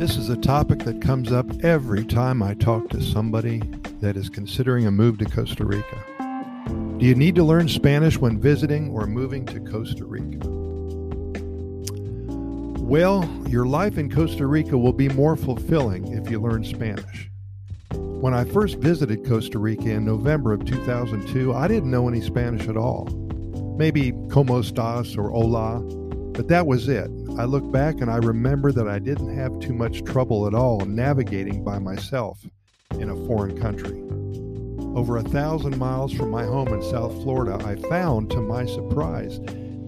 This is a topic that comes up every time I talk to somebody that is considering a move to Costa Rica. Do you need to learn Spanish when visiting or moving to Costa Rica? Well, your life in Costa Rica will be more fulfilling if you learn Spanish. When I first visited Costa Rica in November of 2002, I didn't know any Spanish at all. Maybe como estás or hola, but that was it. I look back and I remember that I didn't have too much trouble at all navigating by myself in a foreign country. Over a thousand miles from my home in South Florida, I found, to my surprise,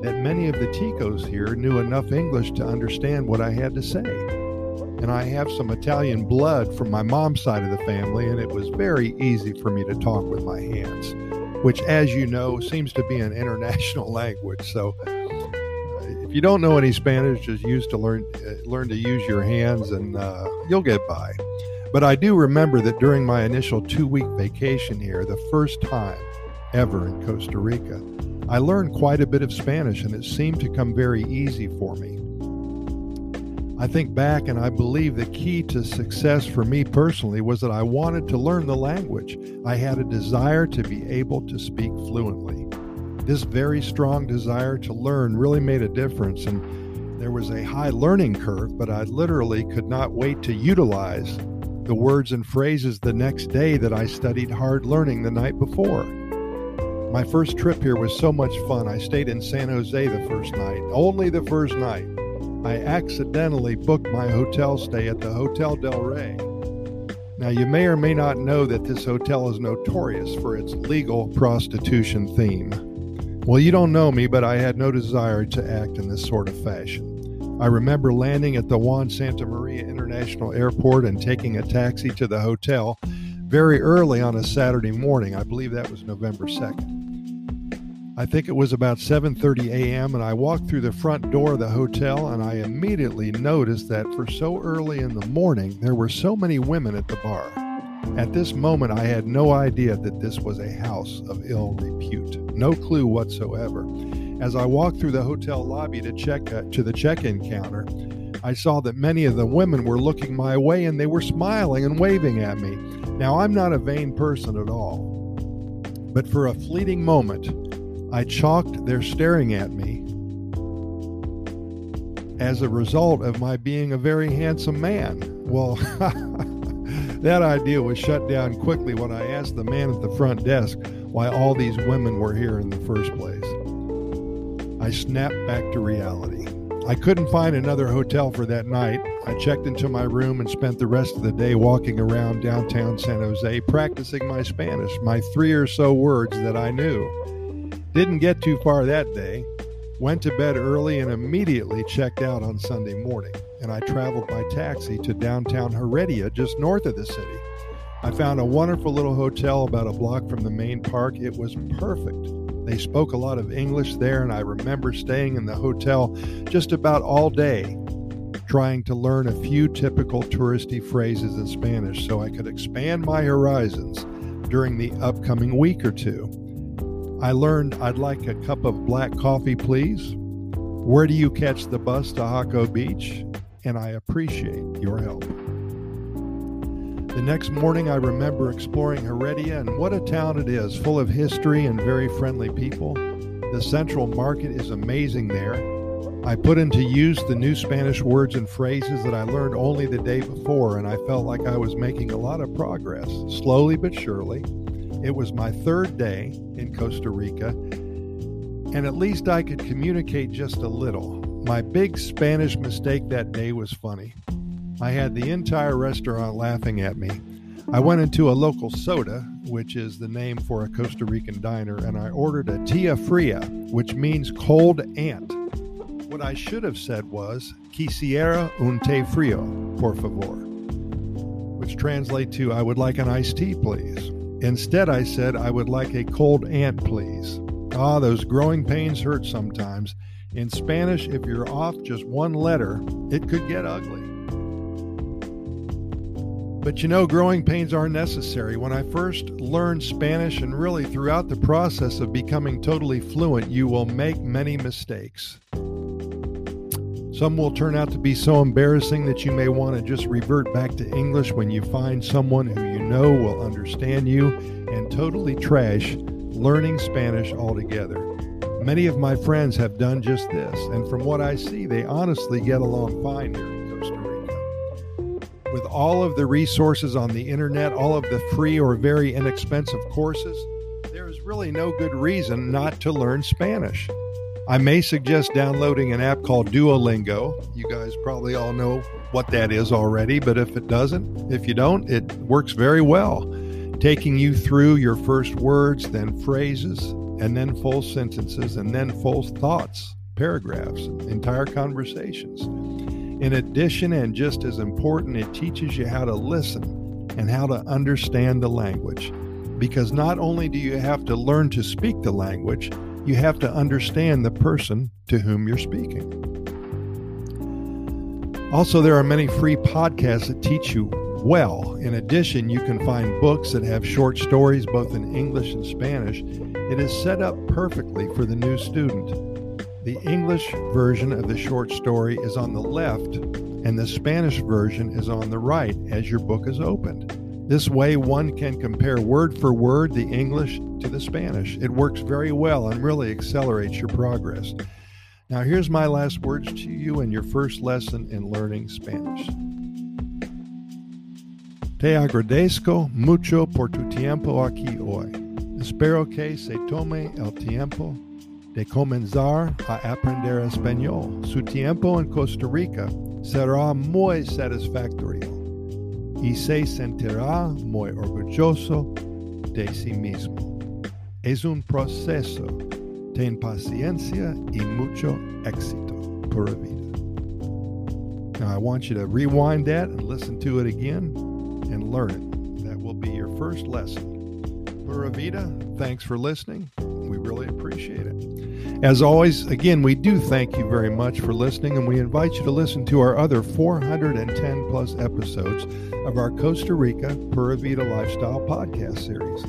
that many of the Ticos here knew enough English to understand what I had to say. And I have some Italian blood from my mom's side of the family, and it was very easy for me to talk with my hands, which, as you know, seems to be an international language. So if you don't know any Spanish, just use to learn uh, learn to use your hands, and uh, you'll get by. But I do remember that during my initial two week vacation here, the first time ever in Costa Rica, I learned quite a bit of Spanish, and it seemed to come very easy for me. I think back and I believe the key to success for me personally was that I wanted to learn the language. I had a desire to be able to speak fluently this very strong desire to learn really made a difference. And there was a high learning curve, but I literally could not wait to utilize the words and phrases the next day that I studied hard learning the night before. My first trip here was so much fun. I stayed in San Jose the first night, only the first night. I accidentally booked my hotel stay at the Hotel Del Rey. Now, you may or may not know that this hotel is notorious for its legal prostitution theme. Well, you don't know me, but I had no desire to act in this sort of fashion. I remember landing at the Juan Santa Maria International Airport and taking a taxi to the hotel very early on a Saturday morning. I believe that was November 2nd. I think it was about 7:30 a.m. and I walked through the front door of the hotel and I immediately noticed that for so early in the morning there were so many women at the bar. At this moment, I had no idea that this was a house of ill repute. No clue whatsoever. As I walked through the hotel lobby to check uh, to the check-in counter, I saw that many of the women were looking my way and they were smiling and waving at me. Now, I'm not a vain person at all, but for a fleeting moment, I chalked their staring at me as a result of my being a very handsome man. Well, That idea was shut down quickly when I asked the man at the front desk why all these women were here in the first place. I snapped back to reality. I couldn't find another hotel for that night. I checked into my room and spent the rest of the day walking around downtown San Jose practicing my Spanish, my three or so words that I knew. Didn't get too far that day. Went to bed early and immediately checked out on Sunday morning and I traveled by taxi to downtown Heredia, just north of the city. I found a wonderful little hotel about a block from the main park. It was perfect. They spoke a lot of English there, and I remember staying in the hotel just about all day, trying to learn a few typical touristy phrases in Spanish so I could expand my horizons during the upcoming week or two. I learned I'd like a cup of black coffee, please. Where do you catch the bus to Jaco Beach? And I appreciate your help. The next morning, I remember exploring Heredia, and what a town it is, full of history and very friendly people. The Central Market is amazing there. I put into use the new Spanish words and phrases that I learned only the day before, and I felt like I was making a lot of progress, slowly but surely. It was my third day in Costa Rica, and at least I could communicate just a little. My big Spanish mistake that day was funny. I had the entire restaurant laughing at me. I went into a local soda, which is the name for a Costa Rican diner, and I ordered a tia fria, which means cold ant. What I should have said was, quisiera un té frío, por favor, which translates to, I would like an iced tea, please. Instead, I said, I would like a cold ant, please. Ah, those growing pains hurt sometimes, in Spanish, if you're off just one letter, it could get ugly. But you know, growing pains are necessary. When I first learned Spanish, and really throughout the process of becoming totally fluent, you will make many mistakes. Some will turn out to be so embarrassing that you may want to just revert back to English when you find someone who you know will understand you and totally trash learning Spanish altogether. Many of my friends have done just this, and from what I see, they honestly get along fine here in Costa Rica. With all of the resources on the internet, all of the free or very inexpensive courses, there is really no good reason not to learn Spanish. I may suggest downloading an app called Duolingo. You guys probably all know what that is already, but if it doesn't, if you don't, it works very well, taking you through your first words, then phrases, and then full sentences, and then full thoughts, paragraphs, entire conversations. In addition, and just as important, it teaches you how to listen and how to understand the language. Because not only do you have to learn to speak the language, you have to understand the person to whom you're speaking. Also, there are many free podcasts that teach you well. In addition, you can find books that have short stories both in English and Spanish. It is set up perfectly for the new student. The English version of the short story is on the left, and the Spanish version is on the right as your book is opened. This way, one can compare word for word the English to the Spanish. It works very well and really accelerates your progress. Now, here's my last words to you in your first lesson in learning Spanish. Te agradezco mucho por tu tiempo aquí hoy. Espero que se tome el tiempo de comenzar a aprender español. Su tiempo en Costa Rica será muy satisfactorio y se sentirá muy orgulloso de sí mismo. Es un proceso. Ten paciencia y mucho éxito. Pura vida. Now I want you to rewind that and listen to it again and learn it. That will be your first lesson. Pura vida, thanks for listening. We really appreciate it. As always, again, we do thank you very much for listening, and we invite you to listen to our other 410 plus episodes of our Costa Rica Pura Vida Lifestyle podcast series.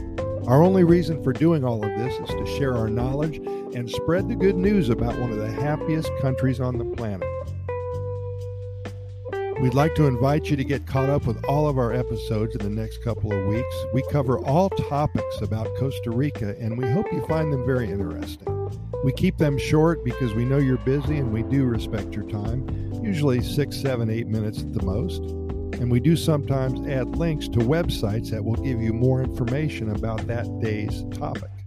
Our only reason for doing all of this is to share our knowledge and spread the good news about one of the happiest countries on the planet. We'd like to invite you to get caught up with all of our episodes in the next couple of weeks. We cover all topics about Costa Rica, and we hope you find them very interesting. We keep them short because we know you're busy and we do respect your time, usually six, seven, eight minutes at the most. And we do sometimes add links to websites that will give you more information about that day's topic.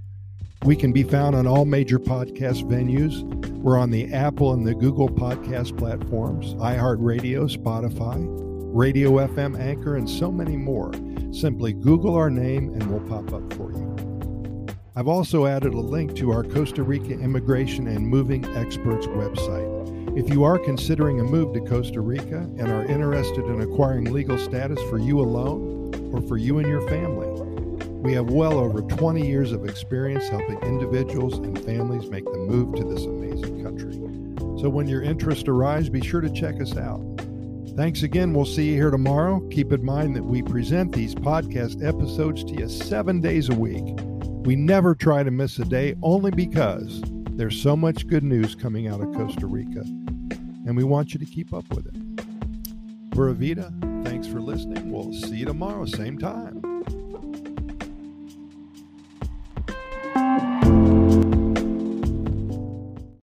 We can be found on all major podcast venues. We're on the Apple and the Google podcast platforms, iHeartRadio, Spotify, Radio FM Anchor, and so many more. Simply Google our name and we'll pop up for you. I've also added a link to our Costa Rica Immigration and Moving Experts website. If you are considering a move to Costa Rica and are interested in acquiring legal status for you alone or for you and your family, we have well over 20 years of experience helping individuals and families make the move to this amazing country. So when your interest arises, be sure to check us out. Thanks again. We'll see you here tomorrow. Keep in mind that we present these podcast episodes to you seven days a week. We never try to miss a day only because there's so much good news coming out of Costa Rica, and we want you to keep up with it. Pura Vida, thanks for listening. We'll see you tomorrow, same time.